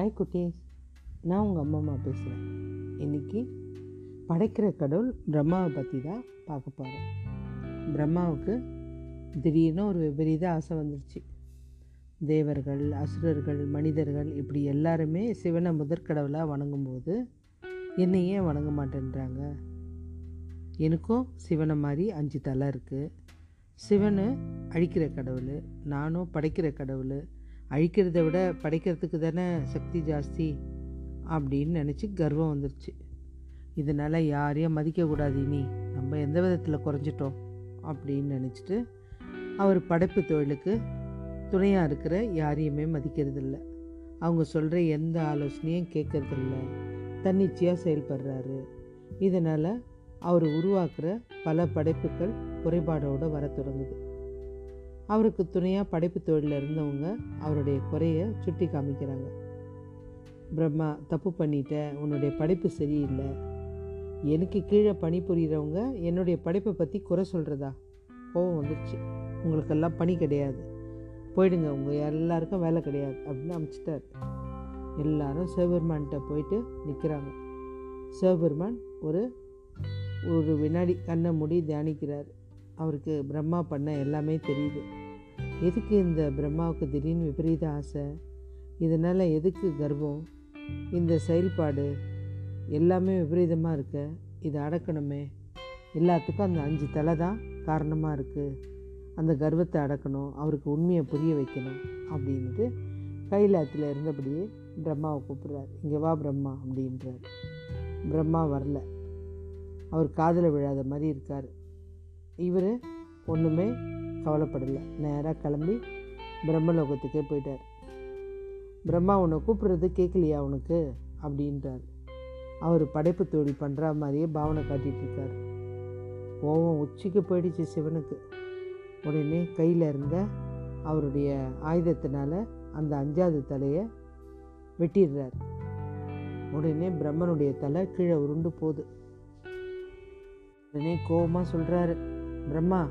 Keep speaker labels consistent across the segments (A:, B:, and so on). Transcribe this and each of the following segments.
A: Hi குட்டீஸ். நான் உங்கள் அம்மா அம்மா பேசுகிறேன் இன்றைக்கி படைக்கிற கடவுள் பிரம்மாவை பற்றி தான் பார்க்க போகிறோம் பிரம்மாவுக்கு திடீர்னு ஒரு விபரீத ஆசை வந்துருச்சு. தேவர்கள் அசுரர்கள் மனிதர்கள் இப்படி எல்லாருமே சிவனை முதற்கடவுளாக வணங்கும்போது என்னை ஏன் வணங்க மாட்டேன்றாங்க? எனக்கும் சிவனை மாதிரி அஞ்சு தலை இருக்குது சிவனை அழிக்கிற கடவுள் நானும் படைக்கிற கடவுள் அழிக்கிறத விட படைக்கிறதுக்கு தானே சக்தி ஜாஸ்தி அப்படின்னு நினச்சி கர்வம் வந்துருச்சு. இதனால் யாரையும் மதிக்கக்கூடாது இனி. நம்ம எந்த விதத்தில் குறைஞ்சிட்டோம் அப்படின்னு நினச்சிட்டு அவர் படைப்பு தொழிலுக்கு துணையாக இருக்கிற யாரையுமே மதிக்கிறதில்ல. அவங்க சொல்கிற எந்த ஆலோசனையும் கேட்கறதில்ல. தன்னிச்சையாக செயல்படுறாரு. இதனால் அவர் உருவாக்குற பல படைப்புகள் குறைபாடோடு வர தொடங்குது. அவருக்கு துணையாக படைப்பு தொழிலில் இருந்தவங்க அவருடைய குறையை சுட்டி காமிக்கிறாங்க. பிரம்மா தப்பு பண்ணிட்ட. உன்னுடைய படைப்பு சரியில்லை. எனக்கு கீழே பணிபுரிகிறவங்க என்னுடைய படைப்பை பற்றி குறை சொல்கிறதா கோவம் வந்துடுச்சு உங்களுக்கெல்லாம் பணி கிடையாது. போயிடுங்க. உங்கள் எல்லாருக்கும் வேலை கிடையாது. அப்படின்னு அமுச்சிட்டார். எல்லாரும் சிவபெருமான்கிட்ட போயிட்டு நிற்கிறாங்க சிவபெருமான் ஒரு ஒரு வினாடி கண்ணை மூடி தியானிக்கிறார். அவருக்கு பிரம்மா பண்ண எல்லாமே தெரியுது. எதுக்கு இந்த பிரம்மாவுக்கு திடீர்னு விபரீத ஆசை? இதனால் எதுக்கு கர்வம்? இந்த செயல்பாடு எல்லாமே விபரீதமாக இருக்க? இதை அடக்கணுமே. எல்லாத்துக்கும் அந்த அஞ்சு தலை தான் காரணமாக இருக்குது அந்த கர்வத்தை அடக்கணும். அவருக்கு உண்மையை புரிய வைக்கணும் அப்படின்ட்டு கைலாத்தில் இருந்தபடியே பிரம்மாவை கூப்பிட்றாரு. இங்கே வா பிரம்மா அப்படின்றார். பிரம்மா வரல. அவர் காதில் விழாத மாதிரி இருக்கார். இவர் ஒன்றுமே கவலைப்படலை. நேராக கிளம்பி பிரம்மலோகத்துக்கே போயிட்டார். பிரம்மா உன்னை கூப்பிட்றது கேட்கலையா உனக்கு? அப்படின்றார். அவர் படைப்பு தொழில் பண்ணுற மாதிரியே பாவனை காட்டிகிட்டு இருக்கார். கோவம் உச்சிக்கு போயிடுச்சு சிவனுக்கு. உடனே கையில் இருந்த அவருடைய ஆயுதத்தினால் அந்த அஞ்சாவது தலையை வெட்டிடுறார். உடனே பிரம்மனுடைய தலை கீழே உருண்டு போகுது. உடனே கோபமாக சொல்கிறாரு பிரம்மா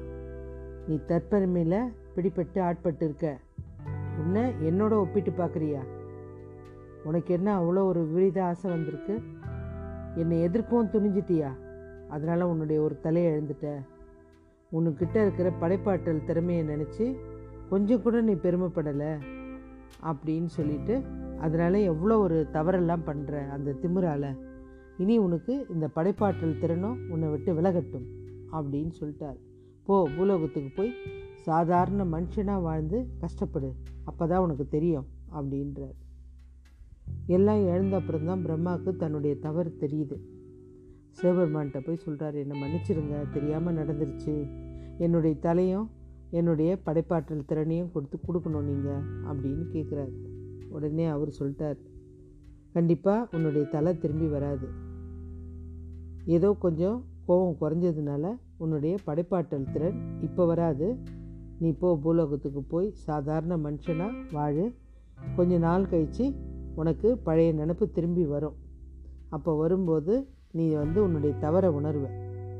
A: நீ தற்பெருமையில் பிடிப்பட்டு ஆட்பட்டு இருக்க உன்னை என்னோட ஒப்பிட்டு பார்க்குறியா? உனக்கு என்ன அவ்வளோ ஒரு விபரீத ஆசை வந்திருக்கு? என்னை எதிர்க்கவும் துணிஞ்சிட்டியா? அதனால் உன்னுடைய ஒரு தலையை எழுந்துட்ட உன்னுக்கிட்ட இருக்கிற படைப்பாற்றல் திறமையை நினச்சி கொஞ்சம் கூட நீ பெருமைப்படலை அப்படின்னு சொல்லிட்டு அதனால் எவ்வளோ ஒரு தவறெல்லாம் பண்ணுற அந்த திமிரால். இனி உனக்கு இந்த படைப்பாற்றல் திறனும் உன்னை விட்டு விலகட்டும் அப்படின்னு சொல்லிட்டார். போ பூலோகத்துக்கு போய் சாதாரண மனுஷனாக வாழ்ந்து கஷ்டப்படு அப்போ தான் உனக்கு தெரியும் அப்படின்றார். எல்லாம் எழுந்த அப்புறம் தான் பிரம்மாவுக்கு தன்னுடைய தவறு தெரியுது. சிவபெருமான்கிட்ட போய் சொல்கிறார் என்னை மன்னிச்சிருங்க தெரியாமல் நடந்துருச்சு. என்னுடைய தலையும் என்னுடைய படைப்பாற்றல் திறனையும் கொடுத்து கொடுக்கணும் நீங்கள் அப்படின்னு கேட்குறாரு உடனே அவர் சொல்லிட்டார் கண்டிப்பாக உன்னுடைய தலை திரும்பி வராது. ஏதோ கொஞ்சம் கோபம் குறைஞ்சதுனால உன்னுடைய படைப்பாற்றல் திறன் இப்போ வராது. நீ போ பூலோகத்துக்கு போய் சாதாரண மனுஷனாக வாழு. கொஞ்ச நாள் கழித்து உனக்கு பழைய நினப்பு திரும்பி வரும். அப்போ வரும்போது நீ வந்து உன்னுடைய தவறை உணர்வ.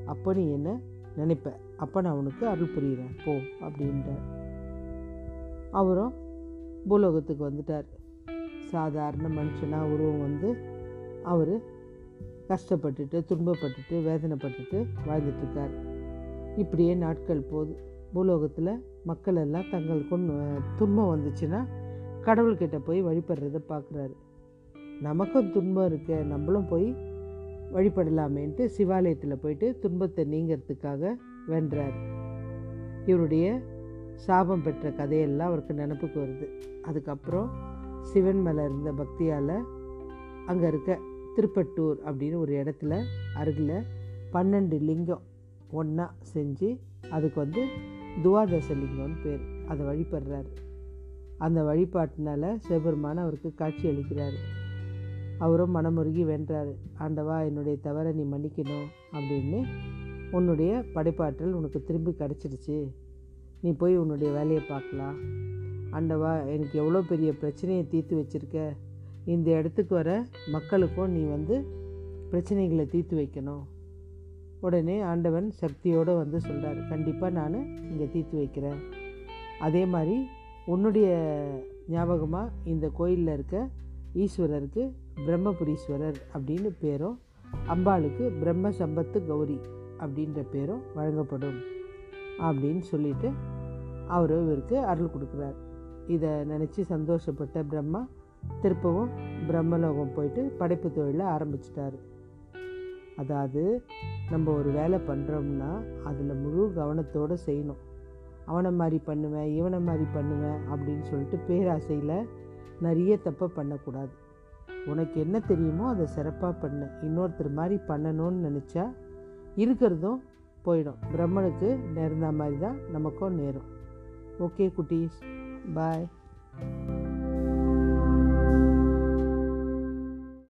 A: அப்போ நீ என்ன நினைப்ப? அப்போ நான் உனக்கு அருள் புரிகிறேன் போ அப்படின்றார். அவரும் பூலோகத்துக்கு வந்துட்டார். சாதாரண மனுஷனாக உருவம் வந்து அவர் கஷ்டப்பட்டுட்டு துன்பப்பட்டுட்டு வேதனைப்பட்டுட்டு வாழ்ந்துட்டுருக்கார். இப்படியே நாட்கள் போகுது பூலோகத்தில் மக்கள் எல்லாம் தங்களுக்கு துன்பம் வந்துச்சுன்னா கடவுள்கிட்ட போய் வழிபடுறத பார்க்குறாரு நமக்கும் துன்பம் இருக்க நம்மளும் போய் வழிபடலாமேன்ட்டு சிவாலயத்தில் போயிட்டு துன்பத்தை நீங்கிறதுக்காக வென்றார் இவருடைய சாபம் பெற்ற கதையெல்லாம் அவருக்கு நினப்புக்கு வருது. அதுக்கப்புறம் சிவன் மேலே இருந்த பக்தியால் அங்கே இருக்க திருப்பட்டூர் அப்படின்னு ஒரு இடத்துல அருகில் பன்னெண்டு லிங்கம் ஒன்றா செஞ்சு அதுக்கு வந்து துவாதச லிங்கம்னு பேர். அதை வழிபடுறார். அந்த வழிபாட்டினால சிவபெருமான் அவருக்கு காட்சி அளிக்கிறார். அவரும் மனமுருகி வென்றார். ஆண்டவா என்னுடைய தவறை நீ மன்னிக்கணும் அப்படின்னு உன்னுடைய படைப்பாற்றல் உனக்கு திரும்பி கிடச்சிருச்சு நீ போய் உன்னுடைய வேலையை பார்க்கலாம். ஆண்டவா எனக்கு எவ்வளோ பெரிய பிரச்சனையை தீர்த்து வச்சுருக்க? இந்த இடத்துக்கு வர மக்களுக்கும் நீ வந்து பிரச்சனைகளை தீர்த்து வைக்கணும். உடனே ஆண்டவன் சக்தியோடு வந்து சொல்கிறார் கண்டிப்பாக நான் இங்கே தீர்த்து வைக்கிறேன். அதே மாதிரி உன்னுடைய ஞாபகமாக இந்த கோயிலில் இருக்க ஈஸ்வரருக்கு பிரம்மபுரீஸ்வரர் அப்படின்னு பேரும் அம்பாளுக்கு பிரம்ம சம்பத்து கௌரி அப்படின்ற பேரும் வழங்கப்படும் அப்படின்னு சொல்லிட்டு அவர் இவருக்கு அருள் கொடுக்குறார். இதை நினச்சி சந்தோஷப்பட்ட பிரம்மா திருப்பவும் பிரம்மலோகம் போயிட்டு படைப்பு தொழிலை ஆரம்பிச்சிட்டார். அதாவது நம்ம ஒரு வேலை பண்ணுறோம்னா அதில் முழு கவனத்தோடு செய்யணும். அவனை மாதிரி பண்ணுவேன் இவனை மாதிரி பண்ணுவேன் அப்படின்னு சொல்லிட்டு பேராசையில் நிறைய தப்பை பண்ணக்கூடாது. உனக்கு என்ன தெரியுமோ அதை சிறப்பாக பண்ணு. இன்னொருத்தர் மாதிரி பண்ணணும்னு நினச்சா இருக்கிறதும் போயிடும். பிரம்மனுக்கு நேர்ந்த மாதிரி தான் நமக்கும் நேரும். ஓகே குட்டீஸ். பாய்.